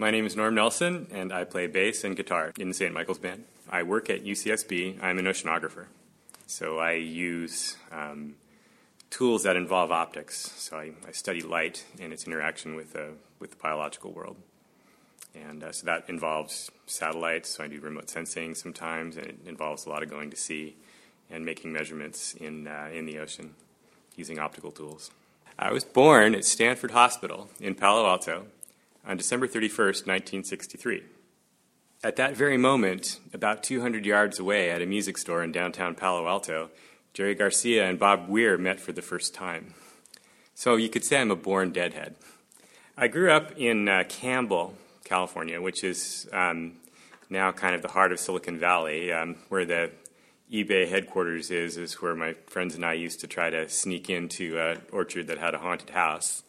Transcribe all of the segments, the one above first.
My name is Norm Nelson, and I play bass and guitar in the St. Michael's Band. I work at UCSB. I'm an oceanographer. So I use um, tools that involve optics. So I, I, study light and its interaction with, uh, with the biological world. And uh, so that involves satellites, so I do remote sensing sometimes, and it involves a lot of going to sea and making measurements in, uh, in the ocean using optical tools. I was born at Stanford Hospital in Palo Alto on December 31st, 1963. At that very moment, about 200 yards away at a music store in downtown Palo Alto, Jerry Garcia and Bob Weir met for the first time. So you could say I'm a born deadhead. I grew up in uh, Campbell, California, which is um, now kind of the heart of Silicon Valley, um, where the eBay headquarters is, is where my friends and I used to try to sneak into an orchard that had a haunted house.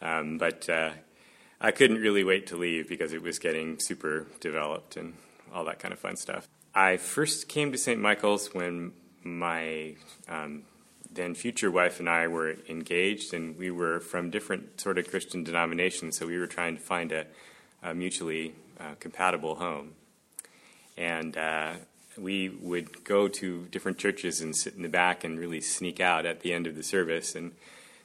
Um, but uh, I couldn't really wait to leave because it was getting super developed and all that kind of fun stuff. I first came to St. Michael's when my um, then future wife and I were engaged, and we were from different sort of Christian denominations, so we were trying to find a, a mutually uh, compatible home. And uh, we would go to different churches and sit in the back and really sneak out at the end of the service. And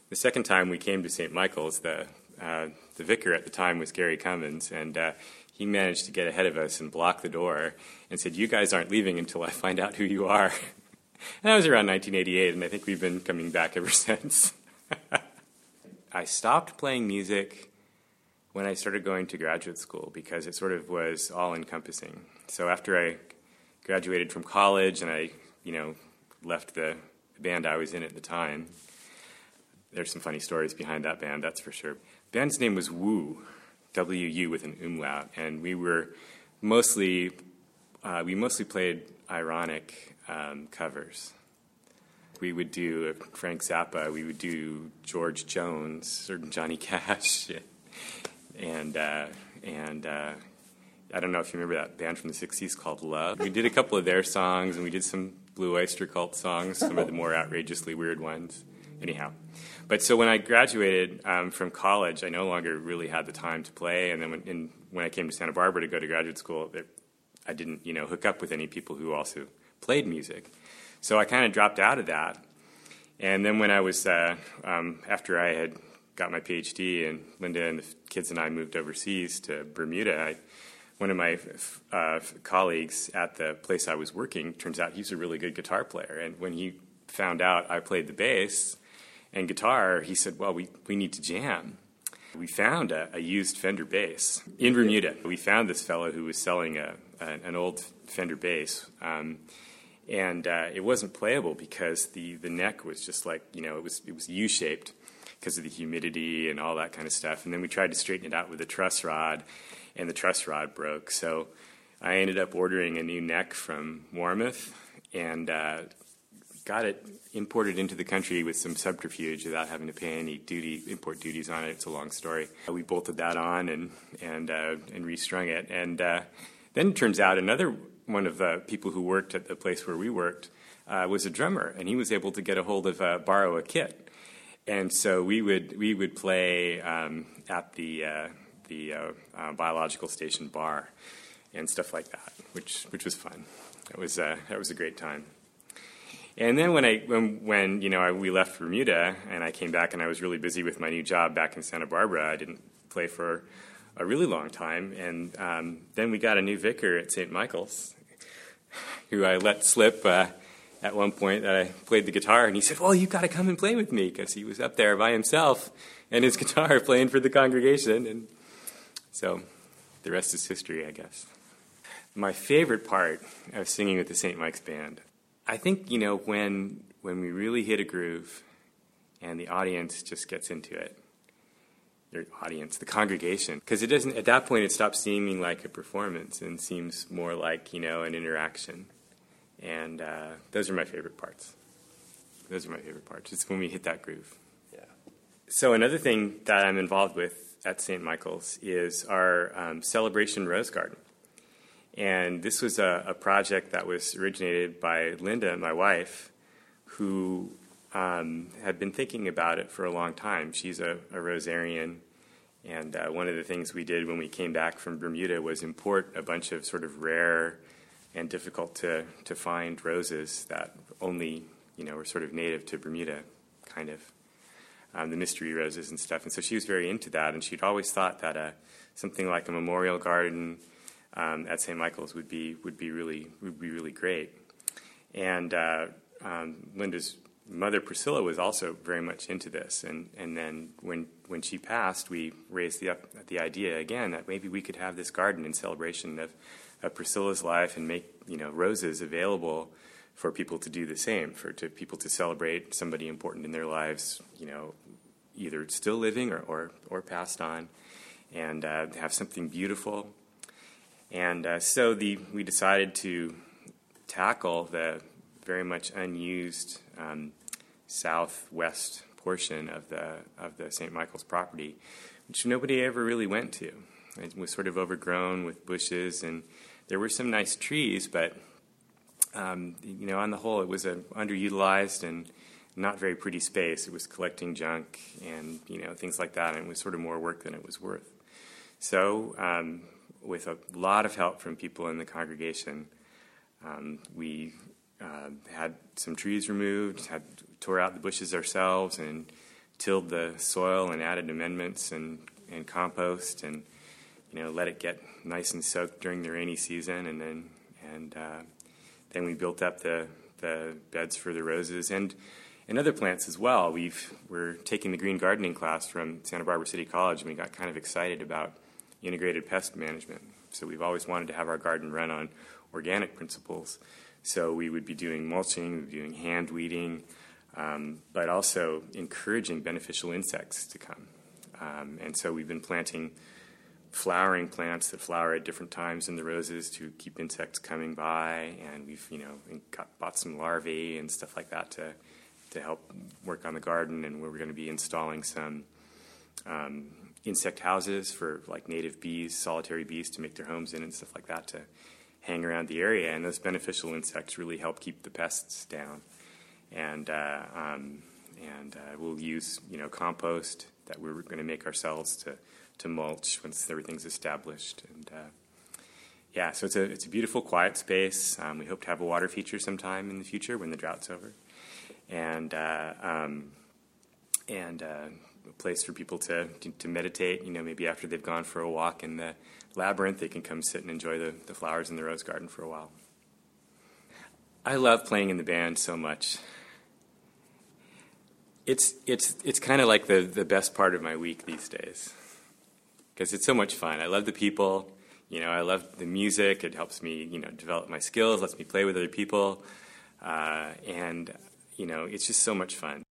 the second time we came to St. Michael's, the uh, the vicar at the time was Gary Cummins, and uh, he managed to get ahead of us and block the door and said, "You guys aren't leaving until I find out who you are." and that was around 1988, and I think we've been coming back ever since. I stopped playing music when I started going to graduate school because it sort of was all encompassing. So after I graduated from college and I, you know, left the band I was in at the time. There's some funny stories behind that band, that's for sure. Band's name was Wu, W U with an umlaut, and we were mostly uh, we mostly played ironic um, covers. We would do Frank Zappa, we would do George Jones or Johnny Cash, and uh, and uh, I don't know if you remember that band from the 60s called Love. We did a couple of their songs, and we did some Blue Oyster Cult songs, some of the more outrageously weird ones. Anyhow. But so when I graduated um, from college, I no longer really had the time to play. And then when, in, when I came to Santa Barbara to go to graduate school, it, I didn't, you know, hook up with any people who also played music. So I kind of dropped out of that. And then when I was, uh, um, after I had got my PhD and Linda and the kids and I moved overseas to Bermuda, I one of my uh, colleagues at the place I was working turns out he's a really good guitar player. And when he found out I played the bass and guitar, he said, Well, we, we need to jam. We found a, a used Fender bass in Bermuda. We found this fellow who was selling a, a an old Fender bass. Um, and uh, it wasn't playable because the, the neck was just like, you know, it was, it was U shaped because of the humidity and all that kind of stuff. And then we tried to straighten it out with a truss rod and the truss rod broke. So I ended up ordering a new neck from Warmoth and uh, got it imported into the country with some subterfuge without having to pay any duty import duties on it. It's a long story. We bolted that on and and uh, and restrung it, and uh, then it turns out another one of the people who worked at the place where we worked uh, was a drummer, and he was able to get a hold of uh, borrow a kit, and so we would we would play um, at the uh, the uh, uh, biological station bar and stuff like that, which which was fun. That was uh, that was a great time. And then when I when, when you know I, we left Bermuda and I came back and I was really busy with my new job back in Santa Barbara, I didn't play for a really long time. And um, then we got a new vicar at St. Michael's, who I let slip uh, at one point that I played the guitar, and he said, "Well, you've got to come and play with me," because he was up there by himself and his guitar playing for the congregation, and so the rest is history, I guess. My favorite part of singing with the St. Mike's Band, I think, you know, when, when we really hit a groove and the audience just gets into it, your audience, the congregation, because it doesn't, at that point, it stops seeming like a performance and seems more like, you know, an interaction. And uh, those are my favorite parts. Those are my favorite parts. It's when we hit that groove. Yeah. So another thing that I'm involved with at St. Michael's is our um, Celebration Rose Garden. And this was a, a, project that was originated by Linda, my wife, who um, had been thinking about it for a long time. She's a, a Rosarian, And uh, one of the things we did when we came back from Bermuda was import a bunch of sort of rare and difficult to, to find roses that only you know were sort of native to Bermuda, kind of um, the mystery roses and stuff. And so she was very into that, and she'd always thought that uh, something like a memorial garden um, at St. Michael's would be would be really would be really great. And uh, um, Linda's mother Priscilla was also very much into this, and and then when when she passed, we raised the up, the idea again that maybe we could have this garden in celebration of, of Priscilla's life and make you know roses available for people to do the same, for to people to celebrate somebody important in their lives, you know, either still living or or, or passed on, and uh, have something beautiful. And uh, so the we decided to tackle the very much unused um, southwest portion of the of the St. Michael's property, which nobody ever really went to. It was sort of overgrown with bushes, and there were some nice trees, but um, you know, on the whole, it was an underutilized and not very pretty space. It was collecting junk and you know things like that, and it was sort of more work than it was worth. So, um, with a lot of help from people in the congregation, um, we uh, had some trees removed, had tore out the bushes ourselves, and tilled the soil and added amendments and, and compost, and you know let it get nice and soaked during the rainy season, and then and uh, then we built up the the beds for the roses and and other plants as well. We've we're taking the green gardening class from Santa Barbara City College, and we got kind of excited about integrated pest management. So we've always wanted to have our garden run on organic principles. So we would be doing mulching, we'd be doing hand weeding, um, but also encouraging beneficial insects to come. Um, and so we've been planting flowering plants that flower at different times in the roses to keep insects coming by. And we've, you know, got, bought some larvae and stuff like that to, to help work on the garden. And we're going to be installing some um, insect houses for like native bees, solitary bees to make their homes in and stuff like that to hang around the area, and those beneficial insects really help keep the pests down. And uh, um, and uh, we'll use you know compost that we're going to make ourselves to to mulch once everything's established. And uh, yeah, so it's a it's a beautiful, quiet space. Um, we hope to have a water feature sometime in the future when the drought's over, and uh, um, and uh, a place for people to, to, to meditate. You know, maybe after they've gone for a walk in the labyrinth, they can come sit and enjoy the, the flowers in the rose garden for a while. I love playing in the band so much. It's it's it's kind of like the, the best part of my week these days because it's so much fun. I love the people. You know, I love the music. It helps me, you know, develop my skills. Lets me play with other people, uh, and you know, it's just so much fun.